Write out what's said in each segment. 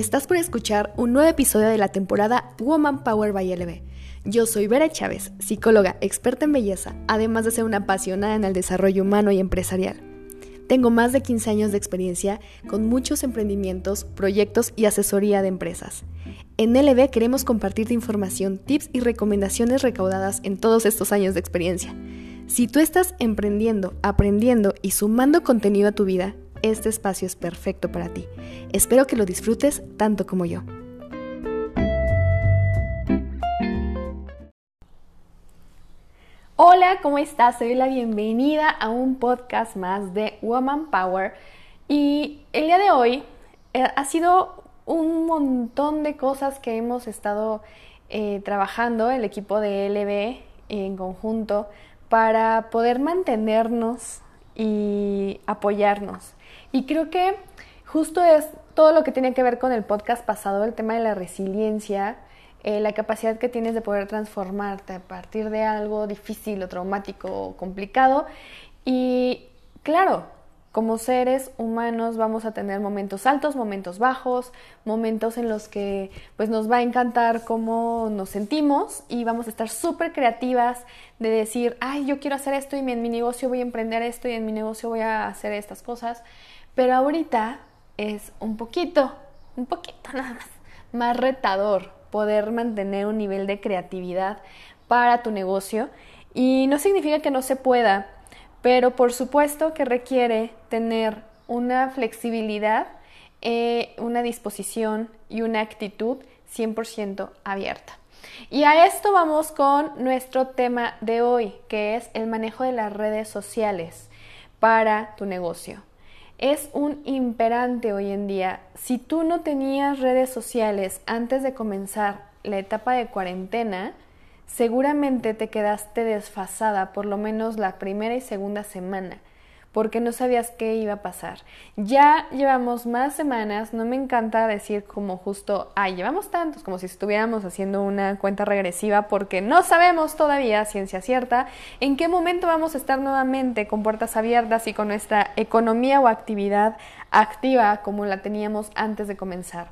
Estás por escuchar un nuevo episodio de la temporada Woman Power by LB. Yo soy Vera Chávez, psicóloga experta en belleza, además de ser una apasionada en el desarrollo humano y empresarial. Tengo más de 15 años de experiencia con muchos emprendimientos, proyectos y asesoría de empresas. En LB queremos compartirte información, tips y recomendaciones recaudadas en todos estos años de experiencia. Si tú estás emprendiendo, aprendiendo y sumando contenido a tu vida, este espacio es perfecto para ti. Espero que lo disfrutes tanto como yo. Hola, ¿cómo estás? Te doy la bienvenida a un podcast más de Woman Power. Y el día de hoy eh, ha sido un montón de cosas que hemos estado eh, trabajando, el equipo de LB en conjunto, para poder mantenernos y apoyarnos. Y creo que justo es todo lo que tiene que ver con el podcast pasado, el tema de la resiliencia, eh, la capacidad que tienes de poder transformarte a partir de algo difícil o traumático o complicado. Y claro, como seres humanos vamos a tener momentos altos, momentos bajos, momentos en los que pues nos va a encantar cómo nos sentimos y vamos a estar súper creativas de decir, ay, yo quiero hacer esto y en mi negocio voy a emprender esto y en mi negocio voy a hacer estas cosas. Pero ahorita es un poquito, un poquito nada más, más retador poder mantener un nivel de creatividad para tu negocio. Y no significa que no se pueda, pero por supuesto que requiere tener una flexibilidad, eh, una disposición y una actitud 100% abierta. Y a esto vamos con nuestro tema de hoy, que es el manejo de las redes sociales para tu negocio es un imperante hoy en día. Si tú no tenías redes sociales antes de comenzar la etapa de cuarentena, seguramente te quedaste desfasada por lo menos la primera y segunda semana porque no sabías qué iba a pasar. Ya llevamos más semanas, no me encanta decir como justo, ay, llevamos tantos, como si estuviéramos haciendo una cuenta regresiva, porque no sabemos todavía, ciencia cierta, en qué momento vamos a estar nuevamente con puertas abiertas y con nuestra economía o actividad activa como la teníamos antes de comenzar.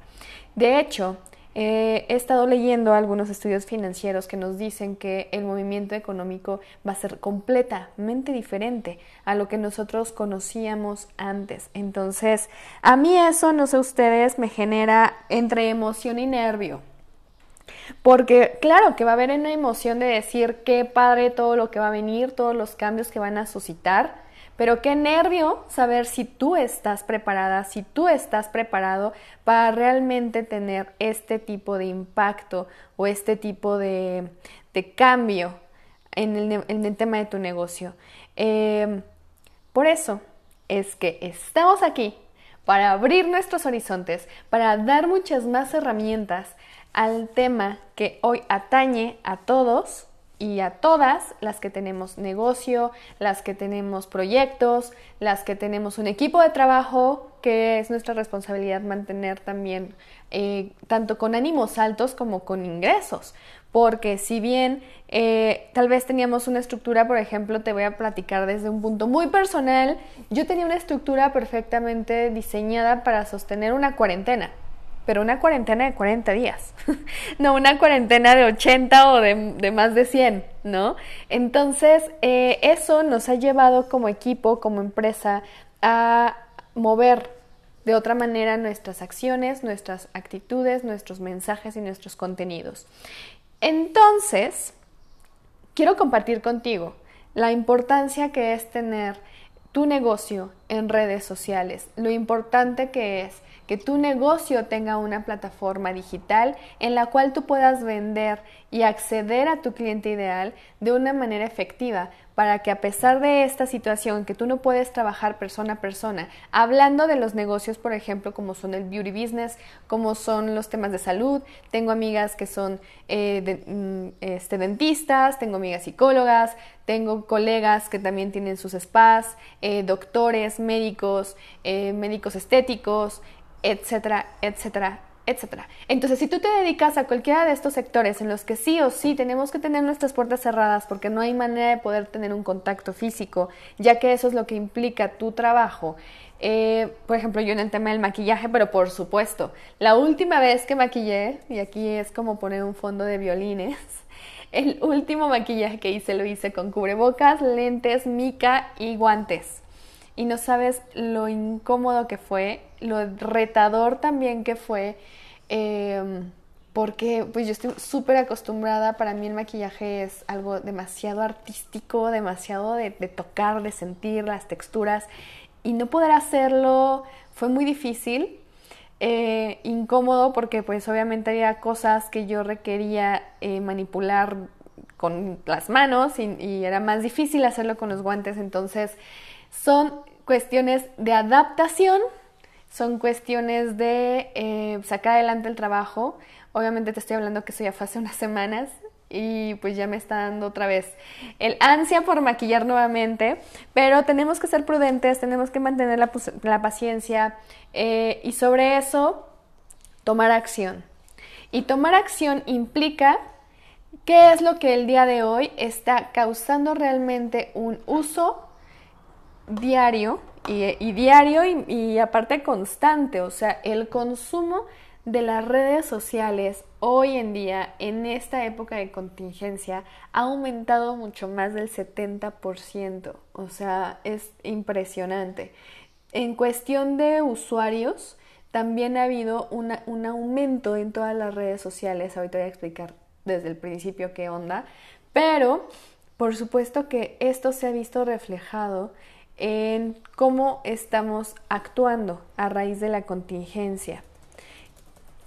De hecho, he estado leyendo algunos estudios financieros que nos dicen que el movimiento económico va a ser completamente diferente a lo que nosotros conocíamos antes. Entonces, a mí eso, no sé ustedes, me genera entre emoción y nervio. Porque claro que va a haber una emoción de decir qué padre todo lo que va a venir, todos los cambios que van a suscitar, pero qué nervio saber si tú estás preparada, si tú estás preparado para realmente tener este tipo de impacto o este tipo de, cambio en el, tema de tu negocio. Em, por eso es que estamos aquí para abrir nuestros horizontes, para dar muchas más herramientas al tema que hoy atañe a todos y a todas las que tenemos negocio, las que tenemos proyectos, las que tenemos un equipo de trabajo, que es nuestra responsabilidad mantener también eh, tanto con ánimos altos como con ingresos. Porque si bien eh, tal vez teníamos una estructura, por ejemplo, te voy a platicar desde un punto muy personal, yo tenía una estructura perfectamente diseñada para sostener una cuarentena pero una cuarentena de 40 días, no una cuarentena de 80 o de, más de 100, ¿no? Entonces, eh, eso nos ha llevado como equipo, como empresa, a mover de otra manera nuestras acciones, nuestras actitudes, nuestros mensajes y nuestros contenidos. Entonces, quiero compartir contigo la importancia que es tener tu negocio en redes sociales, lo importante que es que tu negocio tenga una plataforma digital en la cual tú puedas vender y acceder a tu cliente ideal de una manera efectiva para que a pesar de esta situación que tú no puedes trabajar persona a persona, hablando de los negocios, por ejemplo, como son el beauty business, como son los temas de salud, tengo amigas que son eh, mm, este, dentistas, tengo amigas psicólogas, tengo colegas que también tienen sus spas, eh, doctores, médicos, eh, médicos estéticos, etcétera, etcétera, etc. Entonces, si tú te dedicas a cualquiera de estos sectores en los que sí o sí tenemos que tener nuestras puertas cerradas porque no hay manera de poder tener un contacto físico, ya que eso es lo que implica tu trabajo, eh, por ejemplo, yo en el tema del maquillaje, pero por supuesto, la última vez que maquillé, y aquí es como poner un fondo de violines, el último maquillaje que hice lo hice con cubrebocas, lentes, mica y guantes. Y no sabes lo incómodo que fue, lo retador también que fue, em, porque pues yo estoy súper acostumbrada, para mí el maquillaje es algo demasiado artístico, demasiado de tocar, de sentir las texturas y no poder hacerlo fue muy difícil, eh, incómodo porque pues obviamente había cosas que yo requería eh, manipular con las manos y, era más difícil hacerlo con los guantes, entonces son cuestiones de adaptación, son cuestiones de eh, sacar adelante el trabajo. Obviamente te estoy hablando que eso ya fue hace unas semanas, y pues ya me está dando otra vez el ansia por maquillar nuevamente, pero tenemos que ser prudentes, tenemos que mantener la, paciencia eh, y sobre eso tomar acción. Y tomar acción implica qué es lo que el día de hoy está causando realmente un uso diario y, diario y aparte constante, o sea, el consumo de las redes sociales hoy en día, en esta época de contingencia, ha aumentado mucho más del 70%. O sea, es impresionante. En cuestión de usuarios, también ha habido un aumento en todas las redes sociales. Ahorita voy a explicar desde el principio qué onda. Pero, por supuesto que esto se ha visto reflejado en cómo estamos actuando a raíz de la contingencia.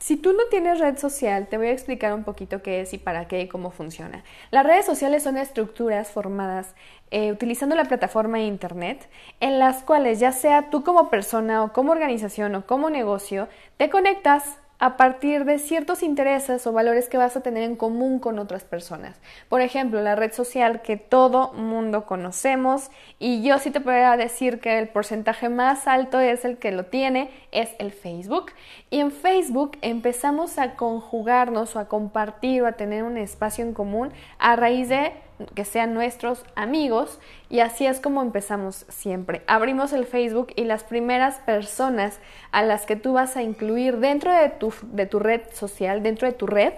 Si tú no tienes red social, te voy a explicar un poquito qué es y para qué y cómo funciona. Las redes sociales son estructuras formadas eh, utilizando la plataforma de Internet en las cuales ya sea tú como persona o como organización o como negocio, te conectas a partir de ciertos intereses o valores que vas a tener en común con otras personas. Por ejemplo, la red social que todo mundo conocemos y yo sí te podría decir que el porcentaje más alto es el que lo tiene, es el Facebook. Y en Facebook empezamos a conjugarnos o a compartir o a tener un espacio en común a raíz de que sean nuestros amigos y así es como empezamos siempre. Abrimos el Facebook y las primeras personas a las que tú vas a incluir dentro de tu, de tu red social, dentro de tu red,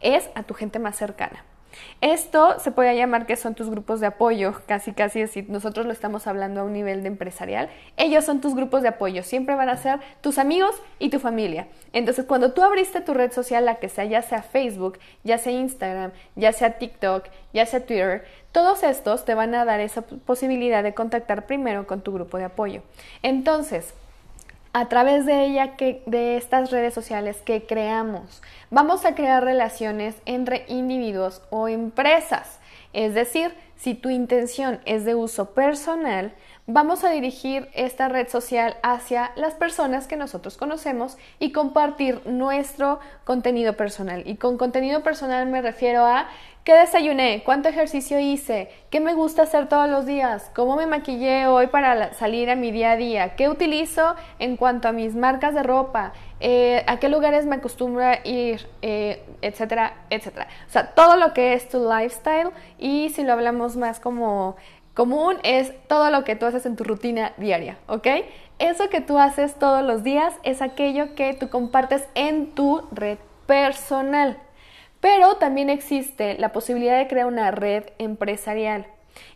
es a tu gente más cercana. Esto se puede llamar que son tus grupos de apoyo, casi casi decir, nosotros lo estamos hablando a un nivel de empresarial, ellos son tus grupos de apoyo, siempre van a ser tus amigos y tu familia. Entonces, cuando tú abriste tu red social, la que sea, ya sea Facebook, ya sea Instagram, ya sea TikTok, ya sea Twitter, todos estos te van a dar esa posibilidad de contactar primero con tu grupo de apoyo. Entonces, a través de ella que de estas redes sociales que creamos. Vamos a crear relaciones entre individuos o empresas. Es decir, si tu intención es de uso personal, vamos a dirigir esta red social hacia las personas que nosotros conocemos y compartir nuestro contenido personal. Y con contenido personal me refiero a qué desayuné, cuánto ejercicio hice, qué me gusta hacer todos los días, cómo me maquillé hoy para salir a mi día a día, qué utilizo en cuanto a mis marcas de ropa, eh, a qué lugares me acostumbro a ir, eh, etcétera, etcétera. O sea, todo lo que es tu lifestyle y si lo hablamos más como común es todo lo que tú haces en tu rutina diaria, ¿ok? Eso que tú haces todos los días es aquello que tú compartes en tu red personal. Pero también existe la posibilidad de crear una red empresarial.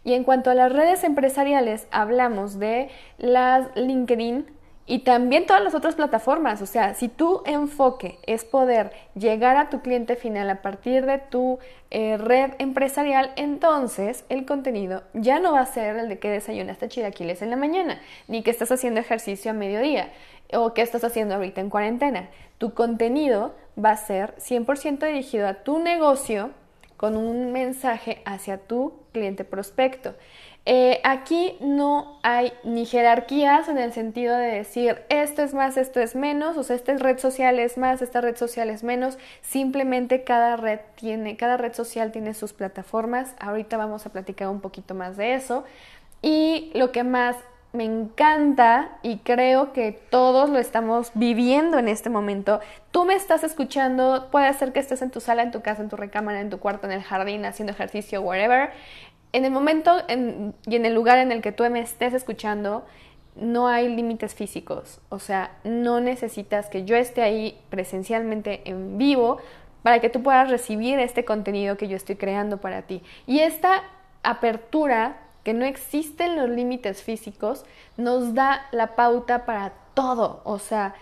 Y en cuanto a las redes empresariales, hablamos de las LinkedIn, y también todas las otras plataformas, o sea, si tu enfoque es poder llegar a tu cliente final a partir de tu eh, red empresarial, entonces el contenido ya no va a ser el de que desayunaste chilaquiles en la mañana, ni que estás haciendo ejercicio a mediodía o que estás haciendo ahorita en cuarentena. Tu contenido va a ser 100% dirigido a tu negocio con un mensaje hacia tu cliente prospecto. Eh, aquí no hay ni jerarquías en el sentido de decir esto es más, esto es menos, o sea, esta red social es más, esta red social es menos. Simplemente cada red tiene, cada red social tiene sus plataformas. Ahorita vamos a platicar un poquito más de eso. Y lo que más me encanta y creo que todos lo estamos viviendo en este momento. Tú me estás escuchando, puede ser que estés en tu sala, en tu casa, en tu recámara, en tu cuarto, en el jardín, haciendo ejercicio, wherever. En el momento y en el lugar en el que tú me estés escuchando, no hay límites físicos. O sea, no necesitas que yo esté ahí presencialmente en vivo para que tú puedas recibir este contenido que yo estoy creando para ti. Y esta apertura que no existen los límites físicos, nos da la pauta para todo, o sea,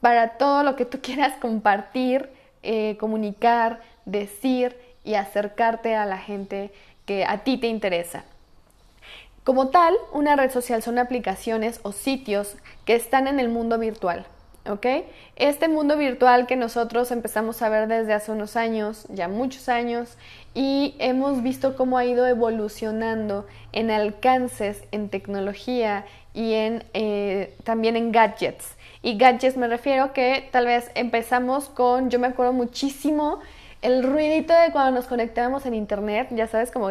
para todo lo que tú quieras compartir, eh, comunicar, decir y acercarte a la gente que a ti te interesa. Como tal, una red social son aplicaciones o sitios que están en el mundo virtual. Este mundo virtual que nosotros empezamos a ver desde hace unos años, ya muchos años, y hemos visto cómo ha ido evolucionando en alcances, en tecnología y en, eh, también en gadgets. Y gadgets me refiero que tal vez empezamos con, yo me acuerdo muchísimo, el ruidito de cuando nos conectábamos en internet, ya sabes, como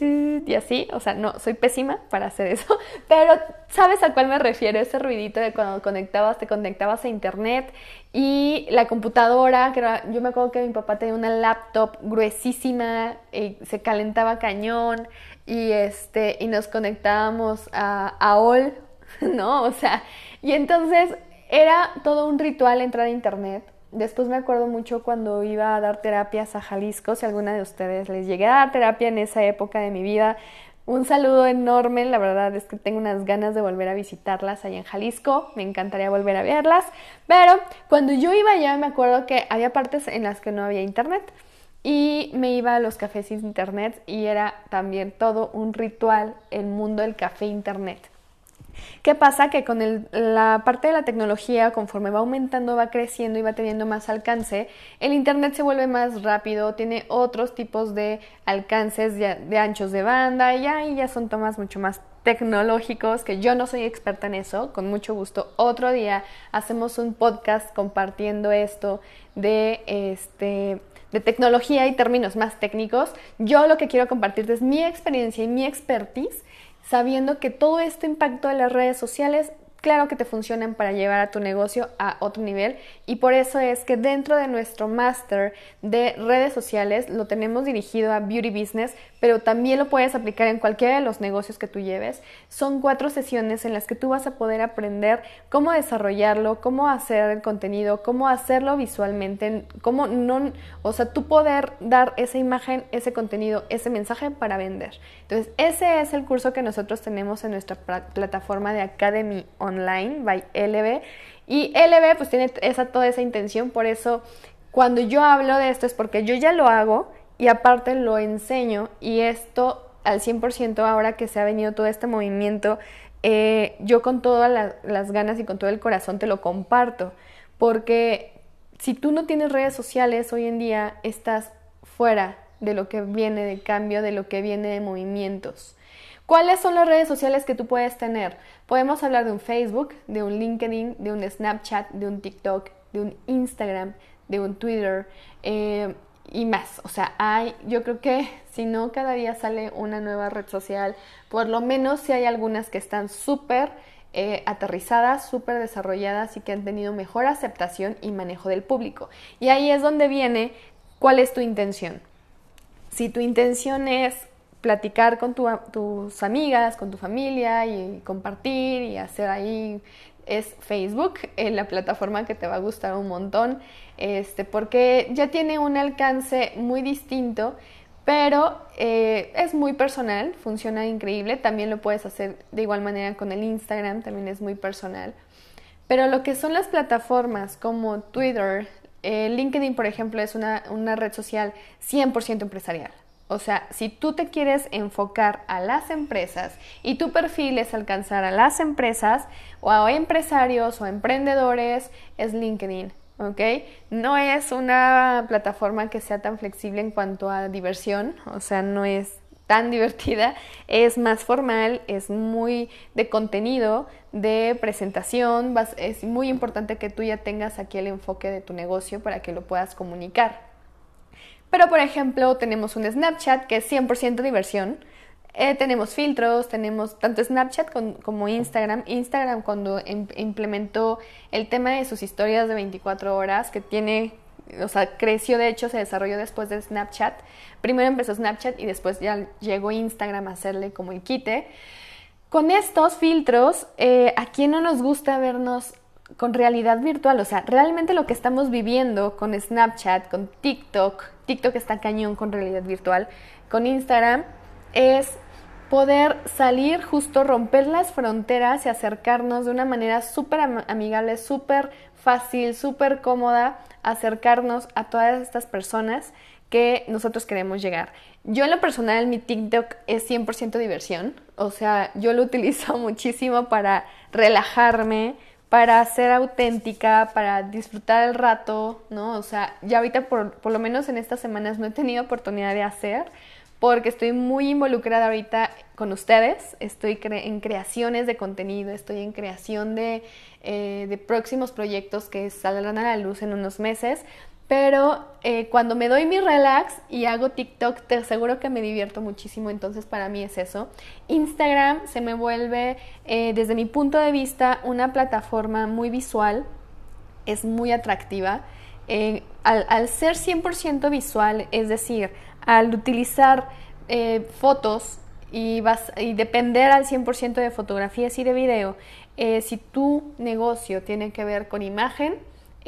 y así, o sea, no, soy pésima para hacer eso, pero sabes a cuál me refiero, ese ruidito de cuando conectabas, te conectabas a internet y la computadora, que yo me acuerdo que mi papá tenía una laptop gruesísima, y se calentaba cañón y este, y nos conectábamos a, a all, ¿no? O sea, y entonces era todo un ritual entrar a internet Después me acuerdo mucho cuando iba a dar terapias a Jalisco, si alguna de ustedes les llegué a dar terapia en esa época de mi vida. Un saludo enorme, la verdad es que tengo unas ganas de volver a visitarlas allá en Jalisco, me encantaría volver a verlas, pero cuando yo iba allá me acuerdo que había partes en las que no había internet y me iba a los cafés internet y era también todo un ritual el mundo del café internet. ¿Qué pasa? Que con la parte de la tecnología, conforme va aumentando, va creciendo y va teniendo más alcance, el Internet se vuelve más rápido, tiene otros tipos de alcances de, anchos de banda y y ya son tomas mucho más tecnológicos, que yo no soy experta en eso, con mucho gusto. Otro día hacemos un podcast compartiendo esto de este de tecnología y términos más técnicos. Yo lo que quiero compartirte es mi experiencia y mi expertise sabiendo que todo este impacto de las redes sociales claro que te funcionan para llevar a tu negocio a otro nivel y por eso es que dentro de nuestro máster de redes sociales lo tenemos dirigido a beauty business, pero también lo puedes aplicar en cualquiera de los negocios que tú lleves. Son cuatro sesiones en las que tú vas a poder aprender cómo desarrollarlo, cómo hacer el contenido, cómo hacerlo visualmente, cómo no, o sea, tú poder dar esa imagen, ese contenido, ese mensaje para vender. Entonces, ese es el curso que nosotros tenemos en nuestra plataforma de Academy Online by LB. Y LB pues tiene esa, toda esa intención, por eso cuando yo hablo de esto es porque yo ya lo hago y aparte lo enseño y esto al 100% ahora que se ha venido todo este movimiento, eh, yo con todas las ganas y con todo el corazón te lo comparto, porque si tú no tienes redes sociales hoy en día, estás fuera de lo que viene de cambio, de lo que viene de movimientos. ¿Cuáles son las redes sociales que tú puedes tener? Podemos hablar de un Facebook, de un LinkedIn, de un Snapchat, de un TikTok, de un Instagram, de un Twitter eh, y más. O sea, hay, yo creo que si no cada día sale una nueva red social, por lo menos si hay algunas que están súper eh, aterrizadas, súper desarrolladas y que han tenido mejor aceptación y manejo del público. Y ahí es donde viene cuál es tu intención. Si tu intención es platicar con tus amigas, con tu familia y compartir y hacer ahí es Facebook, eh, la plataforma que te va a gustar un montón, este, porque ya tiene un alcance muy distinto, pero eh, es muy personal, funciona increíble, también lo puedes hacer de igual manera con el Instagram, también es muy personal. Pero lo que son las plataformas como Twitter, eh, LinkedIn, por ejemplo, es una, una red social 100% empresarial. O sea, si tú te quieres enfocar a las empresas y tu perfil es alcanzar a las empresas o a empresarios o emprendedores, es LinkedIn. ¿ok? No es una plataforma que sea tan flexible en cuanto a diversión, o sea, no es tan divertida, es más formal, es muy de contenido, de presentación, es muy importante que tú ya tengas aquí el enfoque de tu negocio para que lo puedas comunicar. Pero por ejemplo tenemos un Snapchat que es 100% diversión. Eh, tenemos filtros, tenemos tanto Snapchat como Instagram. Instagram cuando em, implementó el tema de sus historias de 24 horas, que tiene, o sea, creció, de hecho, se desarrolló después de Snapchat. Primero empezó Snapchat y después ya llegó Instagram a hacerle como el quite. Con estos filtros, eh, ¿a quién no nos gusta vernos con realidad virtual? O sea, realmente lo que estamos viviendo con Snapchat, con TikTok, TikTok está cañón con realidad virtual, con Instagram, es poder salir justo, romper las fronteras y acercarnos de una manera súper amigable, súper fácil, súper cómoda, acercarnos a todas estas personas que nosotros queremos llegar. Yo en lo personal, mi TikTok es 100% diversión, o sea, yo lo utilizo muchísimo para relajarme, para ser auténtica, para disfrutar el rato, ¿no? O sea, ya ahorita por, por lo menos en estas semanas no he tenido oportunidad de hacer, porque estoy muy involucrada ahorita con ustedes, estoy en creaciones de contenido, estoy en creación de, eh, de, próximos proyectos que saldrán a la luz en unos meses, pero eh, cuando me doy mi relax y hago TikTok, te aseguro que me divierto muchísimo, entonces para mí es eso. Instagram se me vuelve, eh, desde mi punto de vista, una plataforma muy visual, es muy atractiva. al, al ser 100% visual, es decir, al utilizar eh, fotos y, vas, y depender al 100% de fotografías y de video, eh, si tu negocio tiene que ver con imagen,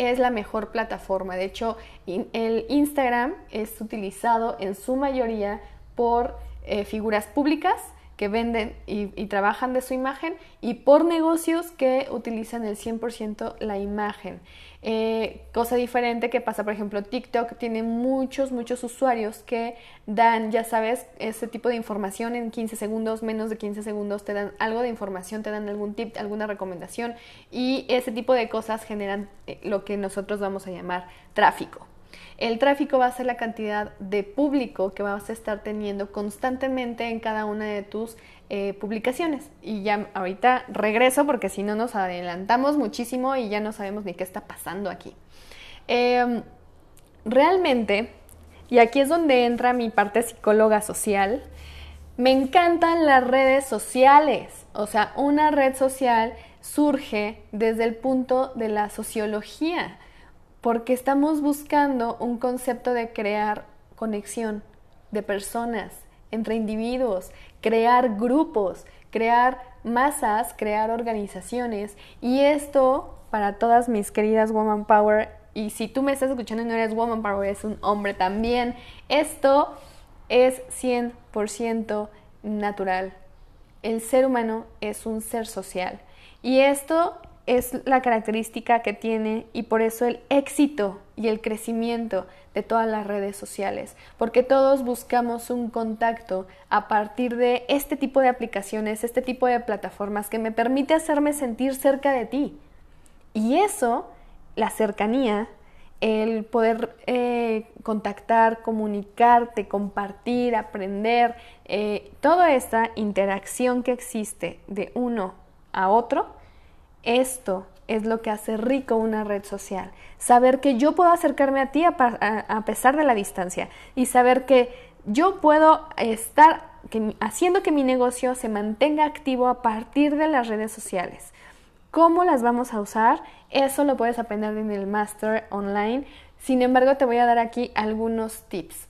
es la mejor plataforma. De hecho, el Instagram es utilizado en su mayoría por eh, figuras públicas que venden y, trabajan de su imagen y por negocios que utilizan el 100% la imagen. Eh, cosa diferente que pasa, por ejemplo, TikTok tiene muchos, muchos usuarios que dan, ya sabes, ese tipo de información en 15 segundos, menos de 15 segundos, te dan algo de información, te dan algún tip, alguna recomendación y ese tipo de cosas generan eh, lo que nosotros vamos a llamar tráfico. El tráfico va a ser la cantidad de público que vas a estar teniendo constantemente en cada una de tus eh, publicaciones. Y ya ahorita regreso porque si no nos adelantamos muchísimo y ya no sabemos ni qué está pasando aquí. Em, realmente, y aquí es donde entra mi parte psicóloga social, me encantan las redes sociales. O sea, una red social surge desde el punto de la sociología porque estamos buscando un concepto de crear conexión de personas entre individuos, crear grupos, crear masas, crear organizaciones. Y esto, para todas mis queridas Woman Power, y si tú me estás escuchando y no eres Woman Power, es un hombre también, esto es 100% natural. El ser humano es un ser social. Y esto es la característica que tiene y por eso el éxito y el crecimiento de todas las redes sociales, porque todos buscamos un contacto a partir de este tipo de aplicaciones, este tipo de plataformas que me permite hacerme sentir cerca de ti. Y eso, la cercanía, el poder eh, contactar, comunicarte, compartir, aprender, eh, toda esta interacción que existe de uno a otro, esto es lo que hace rico una red social. Saber que yo puedo acercarme a ti a, pesar de la distancia y saber que yo puedo estar haciendo que mi negocio se mantenga activo a partir de las redes sociales. ¿Cómo las vamos a usar? Eso lo puedes aprender en el Master Online. Sin embargo, te voy a dar aquí algunos tips.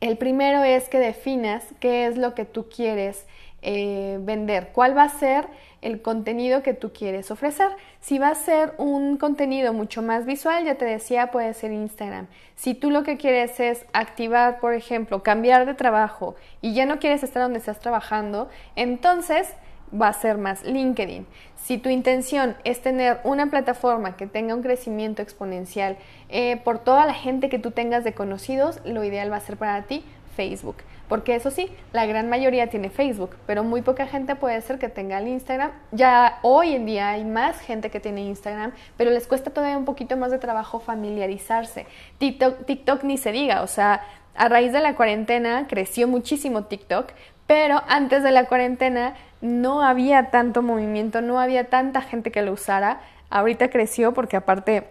El primero es que definas qué es lo que tú quieres eh, vender, cuál va a ser el contenido que tú quieres ofrecer. Si va a ser un contenido mucho más visual, ya te decía, puede ser Instagram. Si tú lo que quieres es activar, por ejemplo, cambiar de trabajo y ya no quieres estar donde estás trabajando, entonces va a ser más LinkedIn. Si tu intención es tener una plataforma que tenga un crecimiento exponencial eh, por toda la gente que tú tengas de conocidos, lo ideal va a ser para ti Facebook. Porque eso sí, la gran mayoría tiene Facebook, pero muy poca gente puede ser que tenga el Instagram. Ya hoy en día hay más gente que tiene Instagram, pero les cuesta todavía un poquito más de trabajo familiarizarse. TikTok, TikTok ni se diga, o sea, a raíz de la cuarentena creció muchísimo TikTok, pero antes de la cuarentena no había tanto movimiento, no había tanta gente que lo usara. Ahorita creció porque aparte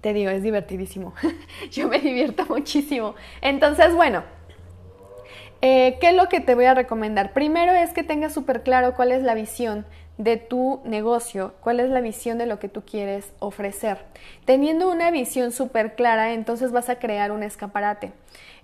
te digo, es divertidísimo. Yo me divierto muchísimo. Entonces, bueno, Eh, ¿Qué es lo que te voy a recomendar? Primero es que tengas súper claro cuál es la visión de tu negocio, cuál es la visión de lo que tú quieres ofrecer. Teniendo una visión súper clara, entonces vas a crear un escaparate.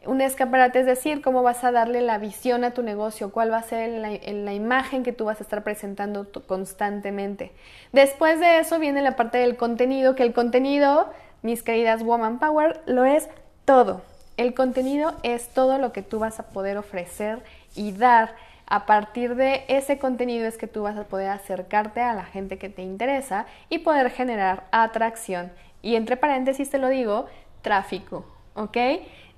Un escaparate es decir, cómo vas a darle la visión a tu negocio, cuál va a ser la, la imagen que tú vas a estar presentando constantemente. Después de eso viene la parte del contenido, que el contenido, mis queridas Woman Power, lo es todo. El contenido es todo lo que tú vas a poder ofrecer y dar. A partir de ese contenido es que tú vas a poder acercarte a la gente que te interesa y poder generar atracción. Y entre paréntesis te lo digo, tráfico, ¿ok?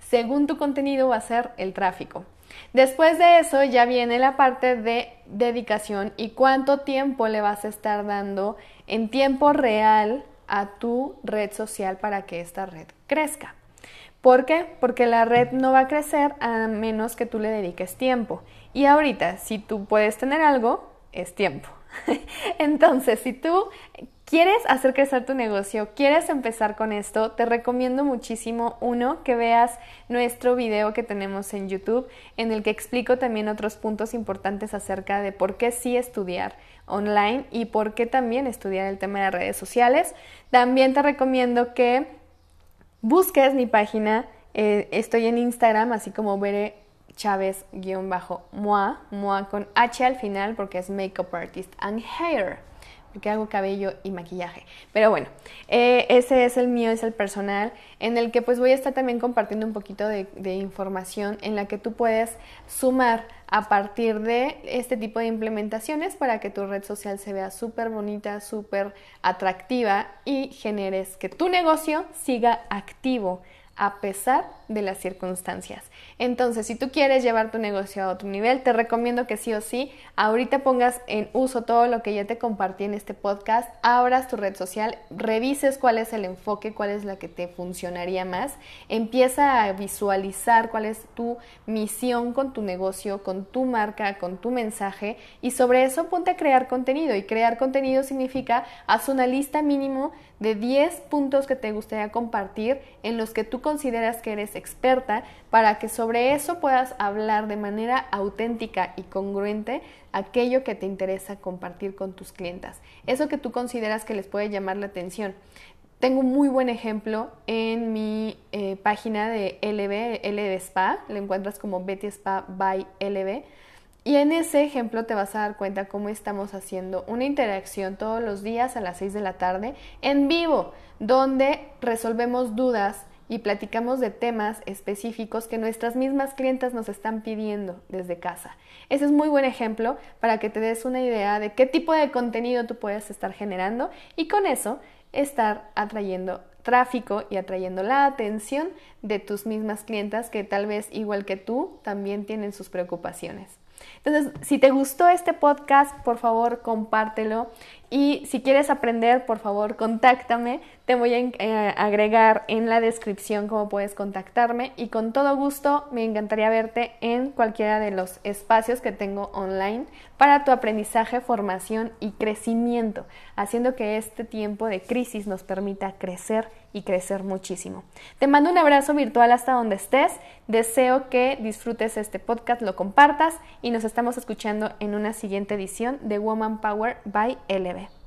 Según tu contenido va a ser el tráfico. Después de eso ya viene la parte de dedicación y cuánto tiempo le vas a estar dando en tiempo real a tu red social para que esta red crezca. ¿Por qué? Porque la red no va a crecer a menos que tú le dediques tiempo. Y ahorita, si tú puedes tener algo, es tiempo. Entonces, si tú quieres hacer crecer tu negocio, quieres empezar con esto, te recomiendo muchísimo, uno, que veas nuestro video que tenemos en YouTube, en el que explico también otros puntos importantes acerca de por qué sí estudiar online y por qué también estudiar el tema de redes sociales. También te recomiendo que busques mi página. Eh, estoy en Instagram, así como veré Chávez-Moa, Moa con H al final porque es Makeup Artist and Hair, porque hago cabello y maquillaje. Pero bueno, eh, ese es el mío, es el personal, en el que pues voy a estar también compartiendo un poquito de, de información en la que tú puedes sumar a partir de este tipo de implementaciones para que tu red social se vea súper bonita, súper atractiva y generes que tu negocio siga activo a pesar de las circunstancias. Entonces, si tú quieres llevar tu negocio a otro nivel, te recomiendo que sí o sí, ahorita pongas en uso todo lo que ya te compartí en este podcast, abras tu red social, revises cuál es el enfoque, cuál es la que te funcionaría más, empieza a visualizar cuál es tu misión con tu negocio, con tu marca, con tu mensaje y sobre eso ponte a crear contenido y crear contenido significa haz una lista mínimo de 10 puntos que te gustaría compartir en los que tú consideras que eres experta para que sobre eso puedas hablar de manera auténtica y congruente aquello que te interesa compartir con tus clientas. Eso que tú consideras que les puede llamar la atención. Tengo un muy buen ejemplo en mi eh, página de LB, LB Spa, lo encuentras como Betty Spa by LB y en ese ejemplo te vas a dar cuenta cómo estamos haciendo una interacción todos los días a las 6 de la tarde en vivo, donde resolvemos dudas y platicamos de temas específicos que nuestras mismas clientas nos están pidiendo desde casa. Ese es muy buen ejemplo para que te des una idea de qué tipo de contenido tú puedes estar generando y con eso estar atrayendo tráfico y atrayendo la atención de tus mismas clientas que tal vez igual que tú también tienen sus preocupaciones. Entonces, si te gustó este podcast, por favor, compártelo. Y si quieres aprender, por favor, contáctame. Te voy a eh, agregar en la descripción cómo puedes contactarme. Y con todo gusto, me encantaría verte en cualquiera de los espacios que tengo online para tu aprendizaje, formación y crecimiento, haciendo que este tiempo de crisis nos permita crecer y crecer muchísimo. Te mando un abrazo virtual hasta donde estés. Deseo que disfrutes este podcast, lo compartas y nos estamos escuchando en una siguiente edición de Woman Power by LB.